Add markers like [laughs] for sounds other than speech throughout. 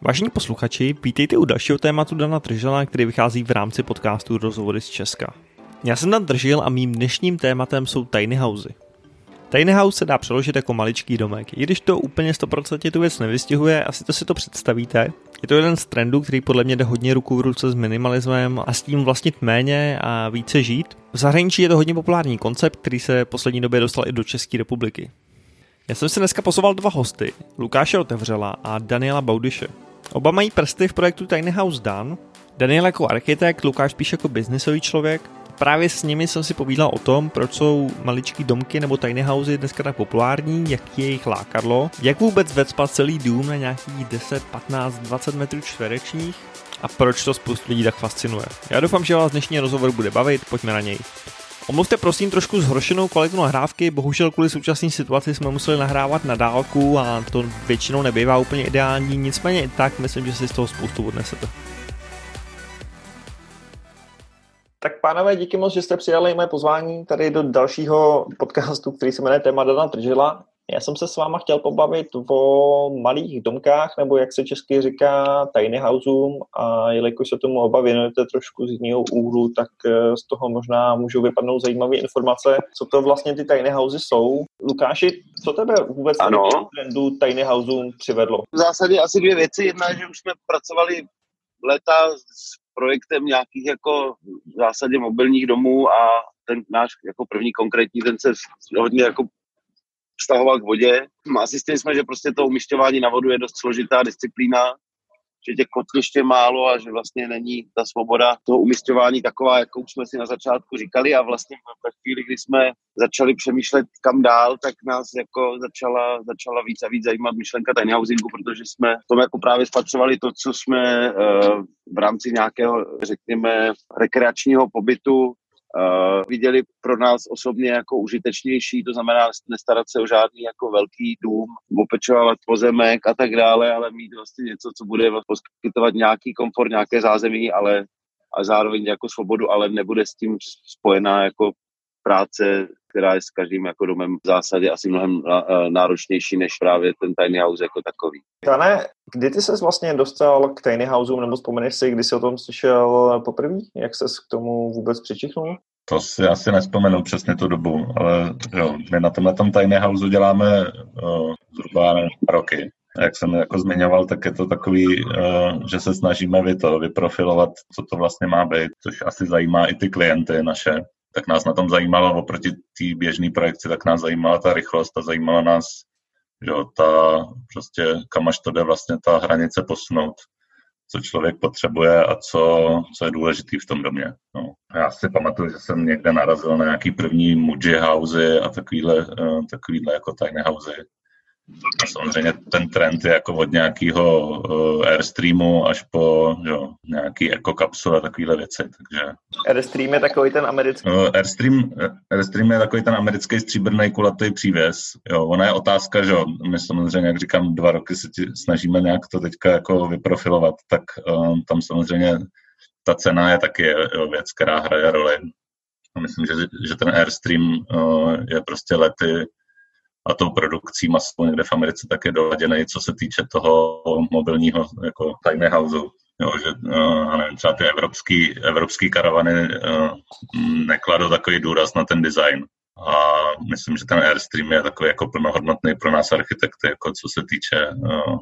Vážení posluchači, vítejte u dalšího tématu Dana Tržela, který vychází v rámci podcastu Rozhovory z Česka. Já jsem Dan Držil a mým dnešním tématem jsou tiny housey. Tiny house se dá přeložit jako maličký domek. I když to úplně 100% tu věc nevystihuje, asi to si to představíte. Je to jeden z trendů, který podle mě jde hodně ruku v ruce s minimalismem a s tím vlastnit méně a více žít. V zahraničí je to hodně populární koncept, který se poslední době dostal i do České republiky. Já jsem si dneska pozval dva hosty, Lukáše Otevřela a Daniela Baudyše. Oba mají prsty v projektu Tiny House Dan. Daniel jako architekt, Lukáš spíš jako biznisový člověk. Právě s nimi jsem si povídal o tom, proč jsou maličký domky nebo tiny housey dneska tak populární, jaký je jejich lákadlo, jak vůbec vecpat celý dům na nějakých 10, 15, 20 metrů čtverečních a proč to spoustu lidí tak fascinuje. Já doufám, že vás dnešní rozhovor bude bavit, pojďme na něj. Omluvte prosím trošku zhoršenou kvalitu nahrávky, bohužel kvůli současné situaci jsme museli nahrávat na dálku a to většinou nebývá úplně ideální, nicméně i tak myslím, že si z toho spoustu odnesete. Tak pánové, díky moc, že jste přijali moje pozvání tady do dalšího podcastu, který se jmenuje Téma Dana Tržila. Já jsem se s váma chtěl pobavit o malých domkách, nebo jak se česky říká, tiny houseům a jelikož se tomu oba věnujete trošku z jiného úhlu, tak eh, z toho možná můžou vypadnout zajímavé informace, co to vlastně ty tiny housey jsou. Lukáši, co tebe vůbec ano. trendu tiny houseům přivedlo? V zásadě asi dvě věci. Jedna, že už jsme pracovali leta s projektem nějakých jako v zásadě mobilních domů a ten náš jako první konkrétní, ten se hodně jako vztahoval k vodě. A zjistili jsme, že prostě to umišťování na vodu je dost složitá disciplína, že těch kotliště málo a že vlastně není ta svoboda toho umistování taková, jakou jsme si na začátku říkali a vlastně ve chvíli, kdy jsme začali přemýšlet kam dál, tak nás jako začala, začala víc a víc zajímat myšlenka tiny housingu, protože jsme v tom jako právě spatřovali to, co jsme uh, v rámci nějakého, řekněme, rekreačního pobytu uh, viděli pro nás osobně jako užitečnější, to znamená nestarat se o žádný jako velký dům, opečovat pozemek a tak dále, ale mít vlastně něco, co bude poskytovat nějaký komfort, nějaké zázemí, ale a zároveň jako svobodu, ale nebude s tím spojená jako práce, která je s každým jako domem v zásadě asi mnohem eh, náročnější než právě ten tiny house jako takový. Tane, kdy ty ses vlastně dostal k tiny house, nebo vzpomeneš si, kdy jsi o tom slyšel poprvé? Jak ses k tomu vůbec přičichnul? To si asi nespomenu přesně tu dobu, ale jo, my na tomhle tom tiny house děláme uh, zhruba roky. Jak jsem jako zmiňoval, tak je to takový, uh, že se snažíme vy to vyprofilovat, co to vlastně má být, což asi zajímá i ty klienty naše, tak nás na tom zajímalo oproti té běžné projekci, tak nás zajímala ta rychlost a zajímala nás, že ta prostě, kam až to jde vlastně ta hranice posunout, co člověk potřebuje a co, co je důležitý v tom domě. No. Já si pamatuju, že jsem někde narazil na nějaký první Muji housey a takovýhle, eh, takovýhle jako tajné housey samozřejmě ten trend je jako od nějakého uh, Airstreamu až po jo, nějaký ekokapsule a takovéhle věci. Takže... Airstream je takový ten americký? Uh, Airstream, Airstream je takový ten americký stříbrný kulatý přívěs. Jo, ona je otázka, že my samozřejmě, jak říkám, dva roky se snažíme nějak to teďka jako vyprofilovat, tak um, tam samozřejmě ta cena je taky jo, věc, která hraje roli. Myslím, že, že ten Airstream uh, je prostě lety a tou produkcí masovou někde v Americe tak je doladěný, co se týče toho mobilního jako tiny house. Jo, že uh, nevím, třeba ty evropský, evropský karavany uh, nekladou takový důraz na ten design. A myslím, že ten Airstream je takový jako plnohodnotný pro nás architekty, jako co se týče uh,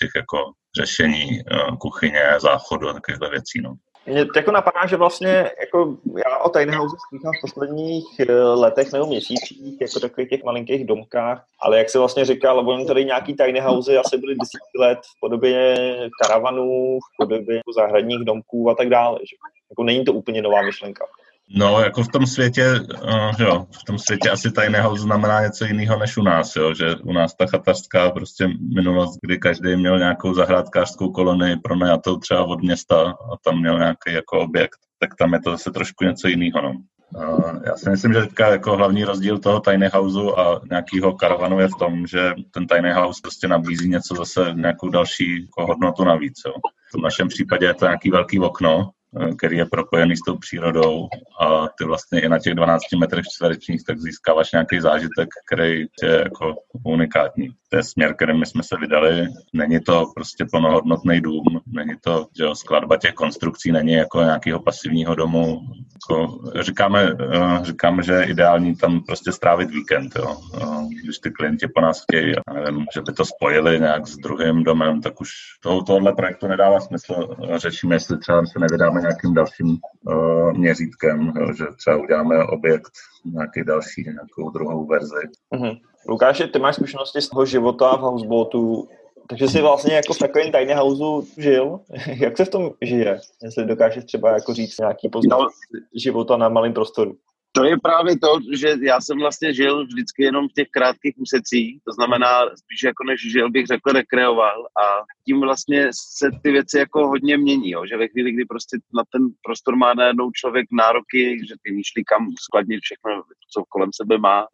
těch jako řešení uh, kuchyně, záchodu a takovýchhle věcí. No. Mě jako napadá, že vlastně jako já o Tiny House slychám v posledních eh, letech nebo měsících, jako takových těch malinkých domkách, ale jak se vlastně říkal, oni tady nějaký Tiny House asi byly desítky let v podobě karavanů, v podobě zahradních domků a tak dále. Že? Jako není to úplně nová myšlenka. No, jako v tom světě, uh, jo, v tom světě asi tajné znamená něco jiného než u nás, jo, že u nás ta chatařská prostě minulost, kdy každý měl nějakou zahrádkářskou kolonii pronajatou třeba od města a tam měl nějaký jako objekt, tak tam je to zase trošku něco jiného, no. Uh, já si myslím, že teďka jako hlavní rozdíl toho tiny houseu a nějakého karavanu je v tom, že ten tiny house prostě nabízí něco zase nějakou další jako hodnotu navíc. Jo. V tom našem případě je to nějaký velký okno, který je propojený s tou přírodou a ty vlastně i na těch 12 metrech čtverečních tak získáváš nějaký zážitek, který je jako unikátní. To je směr, kterým jsme se vydali. Není to prostě plnohodnotný dům, není to, že skladba těch konstrukcí není jako nějakého pasivního domu. Jako říkáme, uh, říkáme, že je ideální tam prostě strávit víkend. Jo. Uh, když ty klienti po nás chtějí, nevím, že by to spojili nějak s druhým domem, tak už to, tohle projektu nedává smysl. Řešíme, jestli třeba se nevydáme nějakým dalším uh, měřítkem, jo, že třeba uděláme objekt nějaký další, nějakou druhou verzi. Mm-hmm. Lukáši, ty máš zkušenosti z toho života v houseboatu, takže jsi vlastně jako v takovém tiny houseu žil. [laughs] Jak se v tom žije? Jestli dokážeš třeba jako říct nějaký poznat no, života na malém prostoru. To je právě to, že já jsem vlastně žil vždycky jenom v těch krátkých úsecích, to znamená spíš jako než žil bych řekl rekreoval a tím vlastně se ty věci jako hodně mění, jo? že ve chvíli, kdy prostě na ten prostor má najednou člověk nároky, že ty myšlí kam skladnit všechno, co kolem sebe má,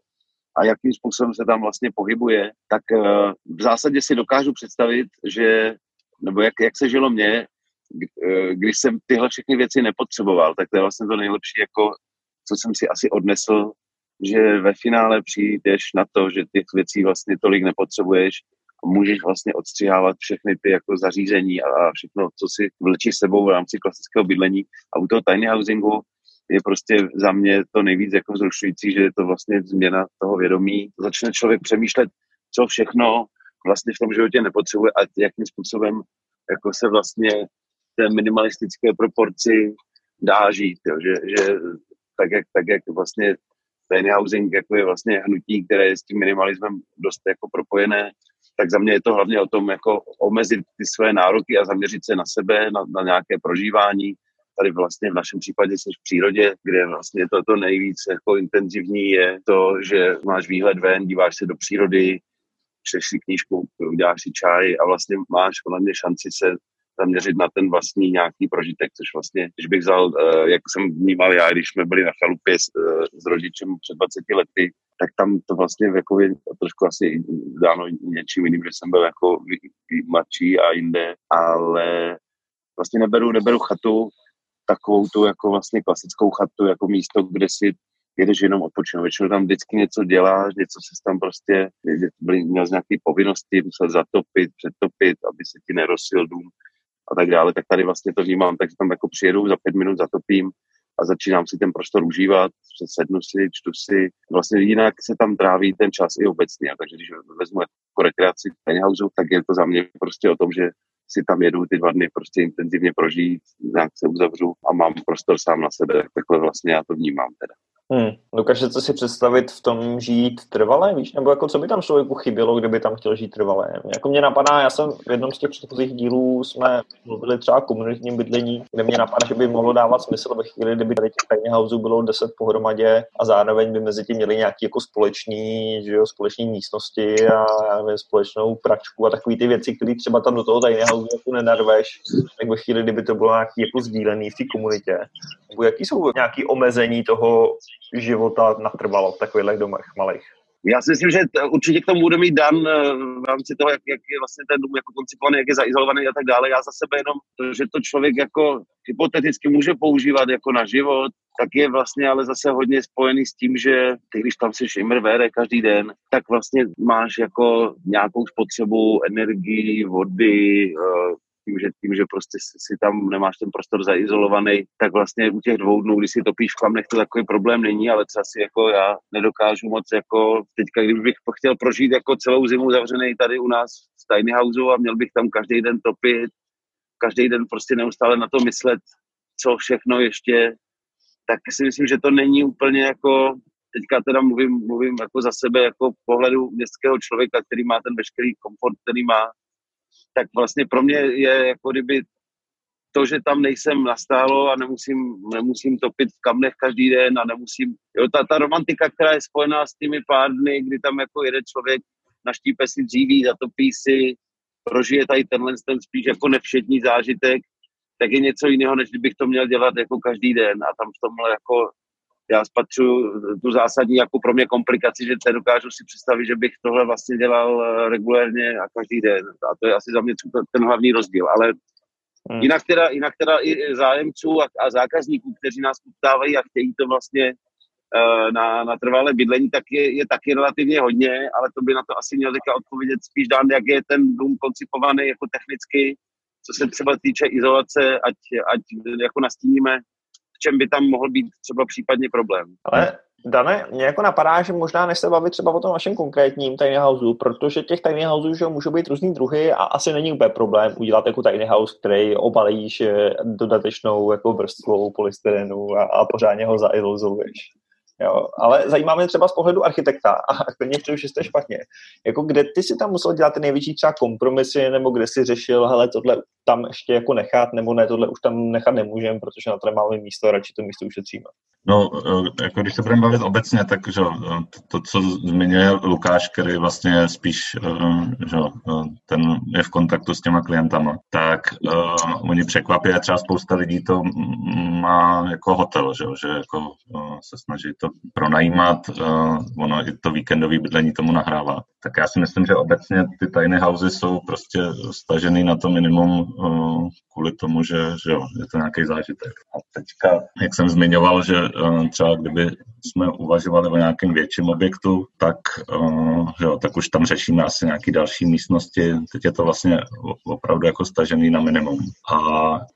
a jakým způsobem se tam vlastně pohybuje, tak eh, v zásadě si dokážu představit, že, nebo jak, jak se žilo mně, eh, když jsem tyhle všechny věci nepotřeboval, tak to je vlastně to nejlepší, jako, co jsem si asi odnesl, že ve finále přijdeš na to, že těch věcí vlastně tolik nepotřebuješ a můžeš vlastně odstřihávat všechny ty jako zařízení a všechno, co si vlečí sebou v rámci klasického bydlení. A u toho tiny housingu je prostě za mě to nejvíc jako zrušující, že je to vlastně změna toho vědomí. Začne člověk přemýšlet, co všechno vlastně v tom životě nepotřebuje a jakým způsobem jako se vlastně té minimalistické proporci dá žít. Jo. Že, že tak, jak, tak jak vlastně tiny housing jako je vlastně hnutí, které je s tím minimalismem dost jako propojené, tak za mě je to hlavně o tom jako omezit ty své nároky a zaměřit se na sebe, na, na nějaké prožívání, tady vlastně v našem případě jsi v přírodě, kde vlastně to, to nejvíc jako intenzivní je to, že máš výhled ven, díváš se do přírody, čteš si knížku, uděláš si čaj a vlastně máš podle mě šanci se zaměřit na ten vlastní nějaký prožitek, což vlastně, když bych vzal, eh, jak jsem vnímal já, když jsme byli na chalupě s, eh, s rodičem před 20 lety, tak tam to vlastně jako je trošku asi dáno něčím jiným, že jsem byl jako mladší a jinde, ale vlastně neberu, neberu chatu takovou tu jako vlastně klasickou chatu, jako místo, kde si jedeš jenom odpočinout. Většinou tam vždycky něco děláš, něco se tam prostě, byly, měl z nějaké povinnosti, musel zatopit, přetopit, aby se ti nerosil dům a tak dále, tak tady vlastně to vnímám, takže tam jako přijedu, za pět minut zatopím a začínám si ten prostor užívat, sednu si, čtu si, vlastně jinak se tam tráví ten čas i obecně, takže když vezmu jako rekreaci v tak je to za mě prostě o tom, že si tam jedu ty dva dny prostě intenzivně prožít, nějak se uzavřu a mám prostor sám na sebe. Takhle vlastně já to vnímám teda. Hmm. Dokážete si představit v tom žít trvalé, víš? Nebo jako co by tam člověku chybělo, kdyby tam chtěl žít trvalé? Jako mě napadá, já jsem v jednom z těch předchozích dílů jsme mluvili třeba o komunitním bydlení, kde mě napadá, že by mohlo dávat smysl ve chvíli, kdyby tady těch tiny houseů bylo 10 pohromadě a zároveň by mezi tím měli nějaký jako společný, že jo, společný místnosti a já nevím, společnou pračku a takové ty věci, které třeba tam do toho tiny houseu jako nenarveš, tak ve chvíli, kdyby to bylo nějaký jako sdílený v té komunitě. Nebo jaký jsou nějaké omezení toho, života natrvalo v takových domech malých. Já si myslím, že určitě k tomu bude mít Dan eh, v rámci toho, jak, jak je vlastně ten dům jako koncipovaný, jak je zaizolovaný a tak dále. Já za sebe jenom, to, že to člověk jako hypoteticky může používat jako na život, tak je vlastně ale zase hodně spojený s tím, že ty, když tam si šimr každý den, tak vlastně máš jako nějakou spotřebu energii, vody, eh, tím, že, tím, že prostě si tam nemáš ten prostor zaizolovaný, tak vlastně u těch dvou dnů, když si topíš v klamnech, to takový problém není, ale třeba si jako já nedokážu moc jako teďka, kdybych chtěl prožít jako celou zimu zavřený tady u nás v tiny houseu a měl bych tam každý den topit, každý den prostě neustále na to myslet, co všechno ještě, tak si myslím, že to není úplně jako teďka teda mluvím, mluvím jako za sebe, jako pohledu městského člověka, který má ten veškerý komfort, který má, tak vlastně pro mě je jako kdyby to, že tam nejsem nastálo a nemusím, nemusím topit v kamnech každý den a nemusím, jo, ta, ta romantika, která je spojená s těmi pár dny, kdy tam jako jede člověk, naštípe si dříví, zatopí si, prožije tady tenhle ten spíš jako nevšední zážitek, tak je něco jiného, než kdybych to měl dělat jako každý den. A tam v tomhle jako já spatřu tu zásadní jako pro mě komplikaci, že dokážu si představit, že bych tohle vlastně dělal eh, regulérně a každý den. A to je asi za mě ten hlavní rozdíl. Ale hmm. jinak, teda, jinak teda i zájemců a, a zákazníků, kteří nás poptávají a chtějí to vlastně eh, na, na trvalé bydlení, tak je, je taky relativně hodně, ale to by na to asi měl teďka odpovědět spíš dán, jak je ten dům koncipovaný jako technicky, co se třeba týče izolace, ať, ať jako nastíníme, čem by tam mohl být třeba případně problém. Ale Dane, mě jako napadá, že možná než se bavit třeba o tom našem konkrétním tiny houseu, protože těch tiny houseů že můžou být různý druhy a asi není úplně problém udělat jako tiny house, který obalíš dodatečnou jako vrstvou polystyrenu a, a pořádně ho zaizoluješ. Jo, ale zajímá mě třeba z pohledu architekta, a [laughs] klidně přeju, že jste špatně. Jako kde ty si tam musel dělat ty největší třeba kompromisy, nebo kde si řešil, hele, tohle tam ještě jako nechat, nebo ne, tohle už tam nechat nemůžeme, protože na to máme místo, radši to místo ušetříme. No, eh, jako když se budeme bavit obecně, tak že, eh, to, co zmiňuje Lukáš, který vlastně spíš eh, že, ten je v kontaktu s těma klientama, tak uh, oni překvapí, třeba spousta lidí to má jako hotel, že, že jako, uh, se snaží to pronajímat, uh, ono i to víkendové bydlení tomu nahrává. Tak já si myslím, že obecně ty tiny housey jsou prostě stažený na to minimum uh, kvůli tomu, že, že jo, je to nějaký zážitek. A teďka, jak jsem zmiňoval, že třeba kdyby jsme uvažovali o nějakém větším objektu, tak, že jo, tak už tam řešíme asi nějaké další místnosti. Teď je to vlastně opravdu jako stažený na minimum. A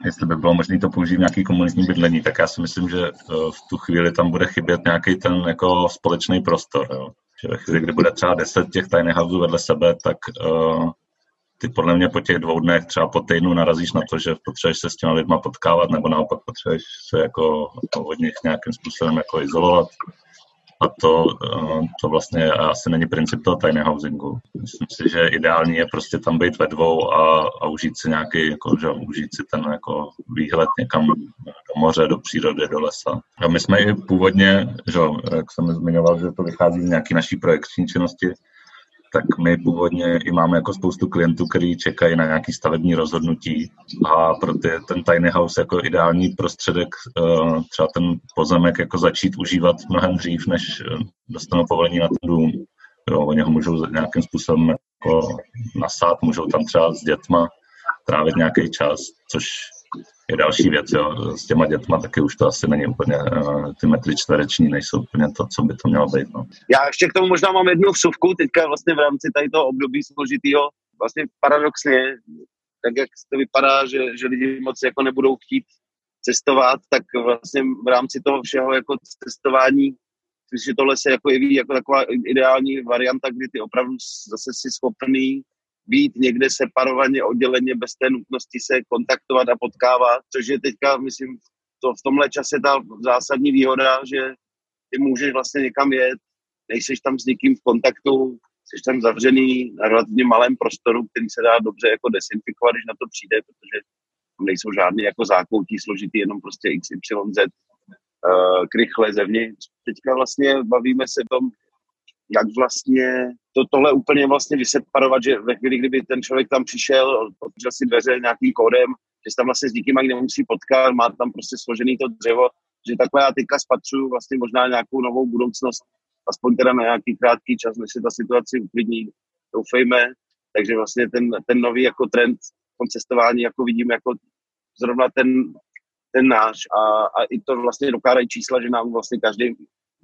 jestli by bylo možné to použít v nějaký komunitní bydlení, tak já si myslím, že uh, v tu chvíli tam bude chybět nějaký ten jako společný prostor. Jo. Že ve chvíli, kdy bude třeba deset těch tiny houseů vedle sebe, tak ty podle mě po těch dvou dnech, třeba po týdnu narazíš na to, že potřebuješ se s těma lidma potkávat, nebo naopak potřebuješ se jako od nich nějakým způsobem jako izolovat. A to, eh, to vlastně asi není princip toho tiny housingu. Myslím si, že ideální je prostě tam být ve dvou a, a užít si nějaký, jako, že užít si ten jako výhled někam do moře, do přírody, do lesa. A my jsme i původně, že, jak jsem zmiňoval, že to vychází z nějaké naší projekční činnosti, tak my původně i máme jako spoustu klientů, kteří čekají na nějaký stavební rozhodnutí a pro ty ten tiny house jako ideální prostředek eh, třeba ten pozemek jako začít užívat mnohem dřív, než eh, dostanou povolení na ten dům. Jo, oni ho můžou nějakým způsobem jako nasát, můžou tam třeba s dětma trávit nějaký čas, což je další věc, jo. S těma dětma taky už to asi není úplně, uh, ty metry čtvereční nejsou úplně to, co by to mělo být. No. Já ještě k tomu možná mám jednu vsuvku, teďka vlastně v rámci tady toho období složitýho, vlastně paradoxně, tak jak to vypadá, že, že lidi moc jako nebudou chtít cestovat, tak vlastně v rámci toho všeho jako cestování myslím, že tohle se jako jeví jako taková ideální varianta, kdy ty opravdu zase si schopný být někde separovaně, odděleně, bez té nutnosti se kontaktovat a potkávat, což je teďka, myslím, to v tomhle čase ta zásadní výhoda, že ty můžeš vlastně někam jet, nejseš tam s někým v kontaktu, jsi tam zavřený na relativně malém prostoru, který se dá dobře jako desinfikovat, když na to přijde, protože tam nejsou žádné jako zákoutí složitý, jenom prostě XYZ uh, krychle zevnitř. Teďka vlastně bavíme se tom, jak vlastně to, tohle úplně vlastně vyseparovat, že ve chvíli, kdyby ten člověk tam přišel, otevřel si dveře nějakým kódem, že se tam vlastně s nikým ani nemusí potkat, má tam prostě složený to dřevo, že takhle já teďka spatřuju vlastně možná nějakou novou budoucnost, aspoň teda na nějaký krátký čas, než se ta situace uklidní, doufejme. Takže vlastně ten, ten nový jako trend v tom cestování jako vidím jako zrovna ten, ten náš a, a i to vlastně dokládají čísla, že nám vlastně každý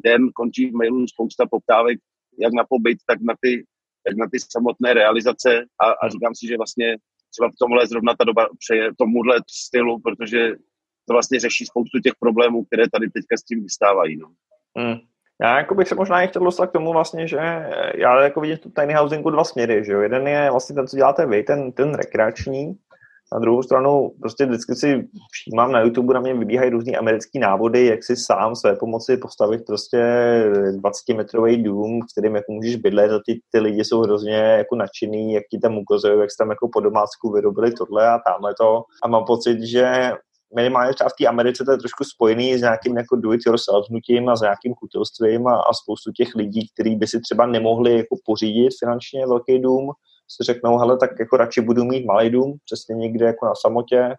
den končí v mailu spousta poptávek jak na pobyt, tak na ty, tak na ty samotné realizace a, a říkám si, že vlastně třeba v tomhle zrovna ta doba přeje tomuhle stylu, protože to vlastně řeší spoustu těch problémů, které tady teďka s tím vystávají. No. Hmm. Já jako bych se možná i chtěl dostat k tomu vlastně, že já jako vidím tu tiny housingu dva směry, že jo. Jeden je vlastně ten, co děláte vy, ten, ten rekreační, na druhou stranu prostě vždycky si všímám na YouTube, na mě vybíhají různý americký návody, jak si sám své pomoci postavit prostě 20-metrový dům, v kterým jako můžeš bydlet a ty, ty lidi jsou hrozně jako nadšený, jak ti tam ukazují, jak se tam jako po domácku vyrobili tohle a tamhle to. A mám pocit, že minimálně třeba v té Americe to je trošku spojený s nějakým jako do-it-yourself hnutím a s nějakým kutelstvím a, a spoustu těch lidí, kteří by si třeba nemohli jako pořídit finančně velký dům, si řeknou, hele, tak jako radši budu mít malý dům, přesně někde jako na samotě,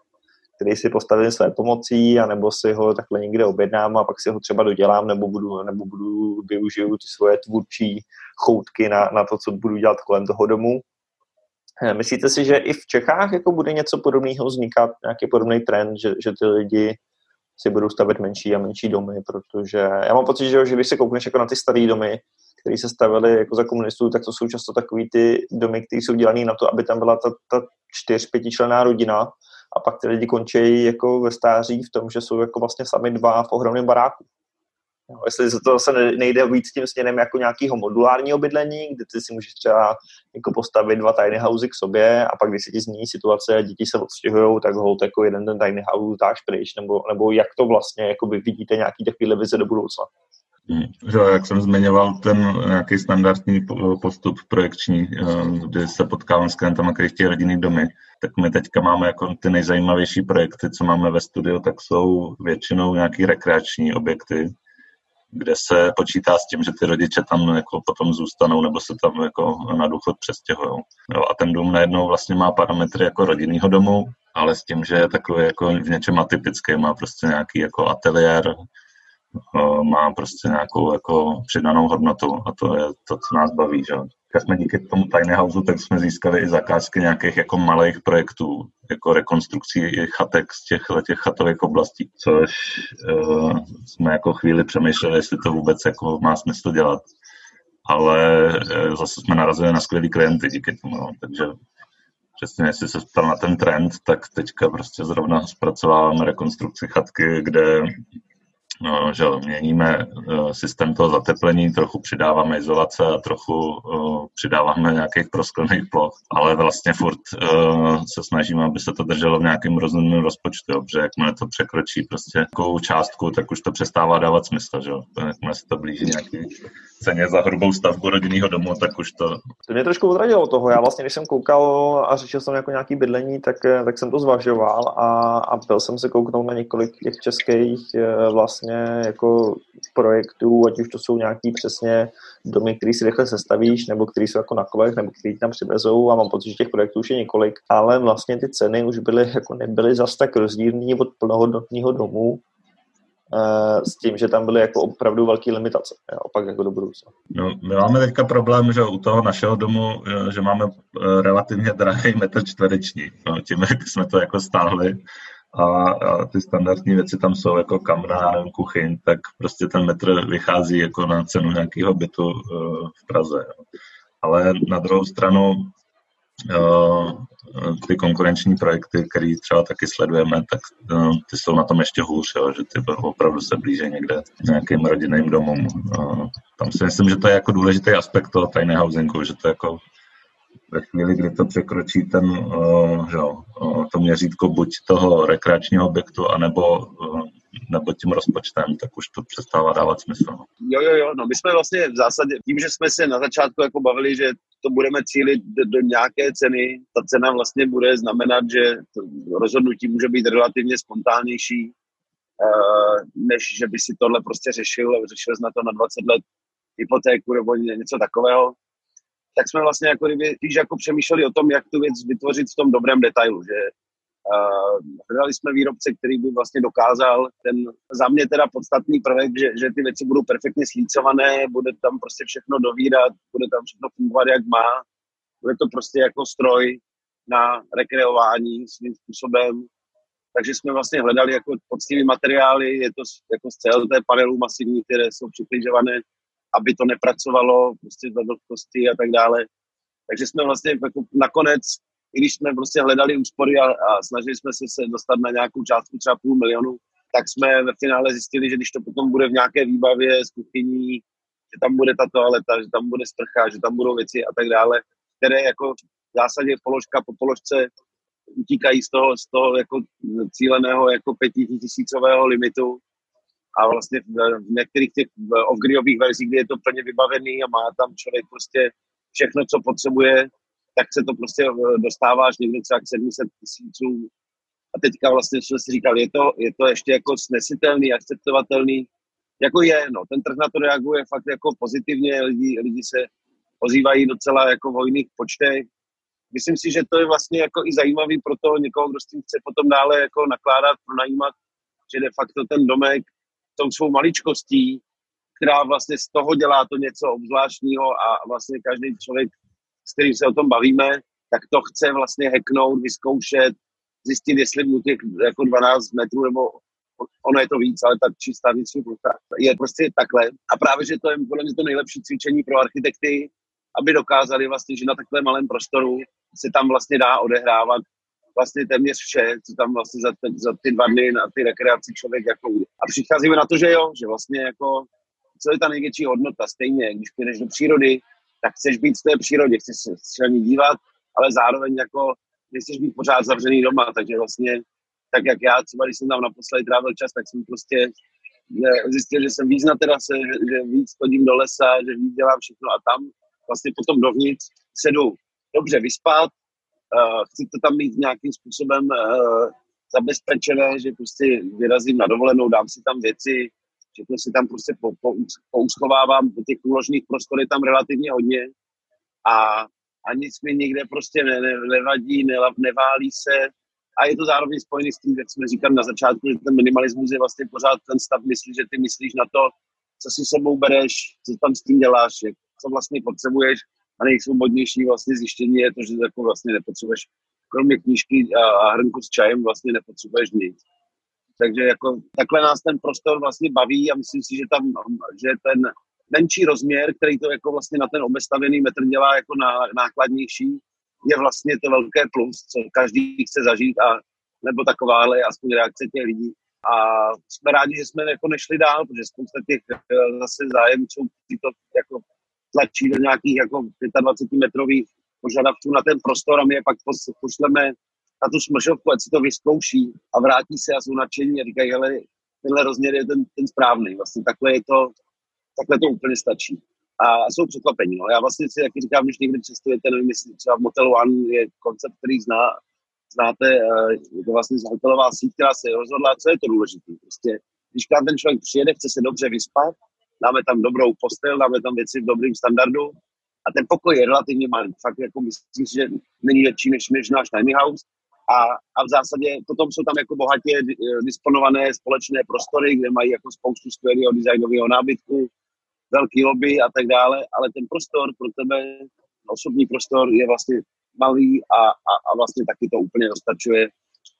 který si postavím své pomocí, anebo si ho takhle někde objednám a pak si ho třeba dodělám, nebo budu, nebo budu využiju ty svoje tvůrčí choutky na, na to, co budu dělat kolem toho domu. Eh, myslíte si, že i v Čechách jako bude něco podobného vznikat, nějaký podobný trend, že, že ty lidi si budou stavět menší a menší domy, protože já mám pocit, že, že když se koukneš jako na ty staré domy, které se stavily jako za komunistů, tak to jsou často takový ty domy, které jsou dělané na to, aby tam byla ta, ta čtyř, pětičlenná rodina a pak ty lidi končí jako ve stáří v tom, že jsou jako vlastně sami dva v ohromném baráku. No, jestli to zase nejde víc tím směrem jako nějakého modulárního bydlení, kde ty si můžeš třeba jako postavit dva tiny housey k sobě a pak, když se ti změní situace a děti se odstěhují, tak hold jako jeden ten tiny house dáš pryč, nebo, nebo jak to vlastně jako vidíte nějaký takový vize do budoucna. Hmm. Že, jak jsem zmiňoval, ten nějaký standardní postup projekční, eh, kdy se potkávám s klientama, kteří chtějí rodinný domy, tak my teďka máme jako ty nejzajímavější projekty, co máme ve studiu, tak jsou většinou nějaký rekreační objekty, kde se počítá s tím, že ty rodiče tam jako potom zůstanou nebo se tam jako na důchod přestěhují. A ten dům najednou vlastně má parametry jako rodinného domu, ale s tím, že je takový jako v něčem atypický, má prostě nějaký jako ateliér, má prostě nějakou jako přidanou hodnotu a to je to, co nás baví. Že? Jak jsme díky tomu Tiny Houseu, tak jsme získali i zakázky nějakých jako malých projektů, jako rekonstrukcí chatek z těch, těch chatových oblastí, což uh, jsme jako chvíli přemýšleli, jestli to vůbec jako má smysl dělat. Ale uh, zase jsme narazili na skvělý klienty díky tomu, no. takže přesně, jestli se ptal na ten trend, tak teďka prostě zrovna zpracováváme rekonstrukci chatky, kde že měníme eh, systém toho zateplení, trochu přidáváme izolace a trochu uh, přidáváme nějakých prosklených ploch, ale vlastně furt uh, se snažíme, aby se to drželo v nějakém rozumném rozpočtu, protože jakmile to překročí prostě takovou částku, tak už to přestává dávat smysl, že jakmile se to blíží nějaký ceně za hrubou stavbu rodinného domu, tak už to... To mě trošku odradilo toho. Já vlastně, když jsem koukal a řešil jsem jako nějaký bydlení, tak, tak jsem to zvažoval a, a byl jsem se kouknout na několik těch českých vlastně jako projektů, ať už to jsou nějaký přesně domy, které si rychle sestavíš, nebo které jsou jako na kolech, nebo které tam přivezou a mám pocit, že těch projektů už je několik, ale vlastně ty ceny už byly, jako nebyly zas tak rozdílný od plnohodnotného domu, eh, s tím, že tam byly jako opravdu velké limitace, jo, opak jako do budoucna. No, my máme teďka problém, že u toho našeho domu, že máme eh, relativně drahý metr čtvereční. No, tím, jak jsme to jako stáhli, a, a ty standardní věci tam jsou jako kamna, nevím, kuchyň, tak prostě ten metr vychází jako na cenu nějakého bytu uh, v Praze. Ale na druhou stranu uh, ty konkurenční projekty, které třeba taky sledujeme, tak uh, ty jsou na tom ještě hůř, jo, že ty opravdu se blíže někde nějakým rodinným domům. Uh, tam si myslím, že to je jako důležitý aspekt toho tiny housingu, že to jako ve chvíli, kdy to překročí ten, že, uh, to měřítko buď toho rekreačního objektu, anebo, nebo tím rozpočtem, tak už to přestává dávat smysl. Jo, jo, jo, no my jsme vlastně v zásadě, tím, že jsme se na začátku jako bavili, že to budeme cílit do, nějaké ceny, ta cena vlastně bude znamenat, že rozhodnutí může být relativně spontánnější, uh, než že by si tohle prostě řešil, řešil na to na 20 let hypotéku nebo něco takového. Tak jsme vlastně jako kdyby jako přemýšleli o tom, jak tu věc vytvořit v tom dobrém detailu, že hledali jsme výrobce, který by vlastně dokázal ten za mě teda podstatný prvek, že, že ty věci budou perfektně slícované, bude tam prostě všechno dovírat, bude tam všechno fungovat, jak má, bude to prostě jako stroj na rekreování svým způsobem, takže jsme vlastně hledali jako poctivé materiály, je to jako z CLT panelů masivní, které jsou přibližované aby to nepracovalo prostě za vlhkosti a tak dále. Takže jsme vlastně jako nakonec, i když jsme prostě hledali úspory a, a snažili jsme se, se dostat na nějakou částku třeba půl milionu, tak jsme ve finále zjistili, že když to potom bude v nějaké výbavě z kuchyní, že tam bude ta toaleta, že tam bude sprcha, že tam budou věci a tak dále, které jako v zásadě položka po položce utíkají z toho, z toho jako cíleného jako pětitisícového limitu. A vlastně v, některých těch off verzích, kdy je to plně vybavený a má tam člověk prostě všechno, co potřebuje, tak se to prostě eh, dostává až někdy třeba k 700 tisíců. A teďka vlastně, co si říkal, je to, je to ještě jako snesitelný, akceptovatelný, jako je, no, ten trh na to reaguje fakt jako pozitivně, lidi, lidi se ozývají docela jako v hojných počtech. Myslím si, že to je vlastně jako i zajímavý pro toho někoho, kdo s tím chce potom dále jako nakládat, pronajímat, že de facto ten domek tou svou maličkostí, která vlastně z toho dělá to něco obzvláštního a vlastně každý člověk, s kterým se o tom bavíme, tak to chce vlastně heknout, vyzkoušet, zjistit, jestli mu těch jako 12 metrů nebo ono je to víc, ale ta čistá vnitřní plocha je prostě takhle. A právě, že to je podle mě to nejlepší cvičení pro architekty, aby dokázali vlastně, že na takovém malém prostoru se tam vlastně dá odehrávat vlastně téměř vše, co tam vlastně za, te, za ty dva dny na ty rekreaci člověk jako A přicházíme na to, že jo, že vlastně jako co je ta největší hodnota, stejně, když půjdeš do přírody, tak chceš být v té přírodě, chceš se střelně dívat, ale zároveň jako nechceš být pořád zavřený doma, takže vlastně tak jak já, třeba když jsem tam naposledy trávil čas, tak jsem prostě zjistil, že jsem víc na terase, že, že víc chodím do lesa, že víc dělám všechno a tam vlastně potom dovnitř se jdu dobře vyspat, uh, chci to tam mít nějakým způsobem uh, zabezpečené, že prostě vyrazím na dovolenou, dám si tam věci, všechno si tam prostě po, po, pouschovávám, těch úložných prostor je tam relativně hodně a, a nic mi nikde prostě ne, ne, nevadí, ne, neválí se a je to zároveň spojený s tím, jak jsme říkali na začátku, že ten minimalismus je vlastně pořád ten stav myslí, že ty myslíš na to, co si sebou bereš, co tam s tím děláš, jak, co vlastně potřebuješ a nejsvobodnější vlastně zjištění je to, že jako vlastně nepotřebuješ kromě knížky a, a hrnku s čajem vlastně nepotřebuješ nic. Takže jako takhle nás ten prostor vlastně baví a myslím si, že tam, že ten menší rozměr, který to jako vlastně na ten obestavený metr dělá jako ná, nákladnější, je vlastně to velké plus, co každý chce zažít a nebo takováhle aspoň reakce těch lidí. A jsme rádi, že jsme jako nešli dál, protože spousta těch eh, zase zájemců, kteří to jako tlačí do nějakých jako 25 metrových požadavků na ten prostor a my je pak pošleme na tu smršovku, ať si to vyzkouší a vrátí se a jsou nadšení a říkají, hele, tenhle rozměr je ten, ten správný. Vlastně takhle je to, takhle to úplně stačí. A jsou překvapení. No. Já vlastně si taky říkám, když někdy cestujete, nevím, jestli třeba v Motel One je koncept, který zná, znáte, eh, je to vlastně hotelová síť, která se rozhodla, co je to důležité. Prostě, když tam ten člověk přijede, chce se dobře vyspat, dáme tam dobrou postel, dáme tam věci v dobrým standardu a ten pokoj je relativně malý. Fakt jako myslím si, že není větší než, než náš tiny house, a, a v zásadě potom jsou tam jako bohatě eh, disponované společné prostory, kde mají jako spoustu skvělého designového nábytku, velký lobby a tak dále, ale ten prostor pro tebe, osobní prostor je vlastně malý a, a, a vlastně taky to úplně dostačuje,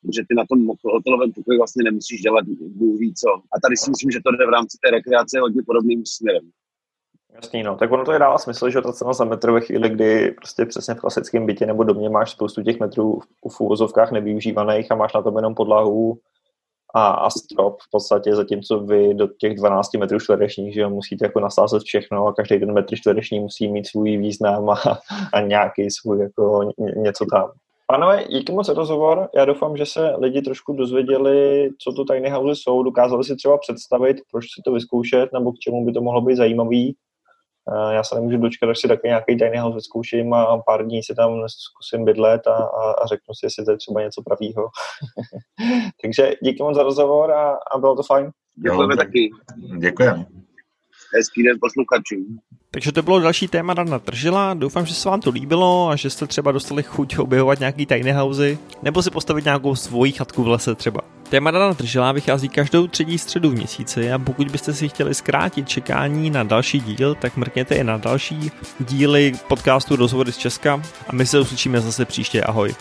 protože ty na tom hotelovém pokoji vlastně nemusíš dělat Bůh ví co. A tady si myslím, že to jde v rámci té rekreace hodně podobným směrem. Jasný, no. Tak ono to je dává smysl, že ta cena za metr ve chvíli, kdy prostě přesně v klasickém bytě nebo domě máš spoustu těch metrů v úvozovkách nevyužívaných a máš na tom jenom podlahu a, a strop v podstatě, zatímco vy do těch 12 metrů čtverečních, že musíte jako nasázet všechno a každý ten metr čtvereční musí mít svůj význam a, a nějaký svůj jako něco tam. Pánové, díky moc za rozhovor. Já doufám, že se lidi trošku dozvěděli, co to tiny house jsou, dokázali si třeba představit, proč si to vyzkoušet, nebo k čemu by to mohlo být zajímavý. Eh, já se nemůžu dočkat, až si taky nějaký tiny house vyzkouším a pár dní si tam zkusím bydlet a, a, a řeknu si, jestli to je třeba něco pravýho. [laughs] Takže díky moc za rozhovor a, a bylo to fajn. Děkujeme taky. Děkujeme. Hezký den posluchačům. Takže to bylo další téma Dana Tržila. Doufám, že se vám to líbilo a že jste třeba dostali chuť objevovat nějaký tiny housey nebo si postavit nějakou svoji chatku v lese třeba. Téma Dana Tržila vychází každou třetí středu v měsíci a pokud byste si chtěli zkrátit čekání na další díl, tak mrkněte i na další díly podcastu Rozhovory z Česka a my se uslyšíme zase příště. Ahoj.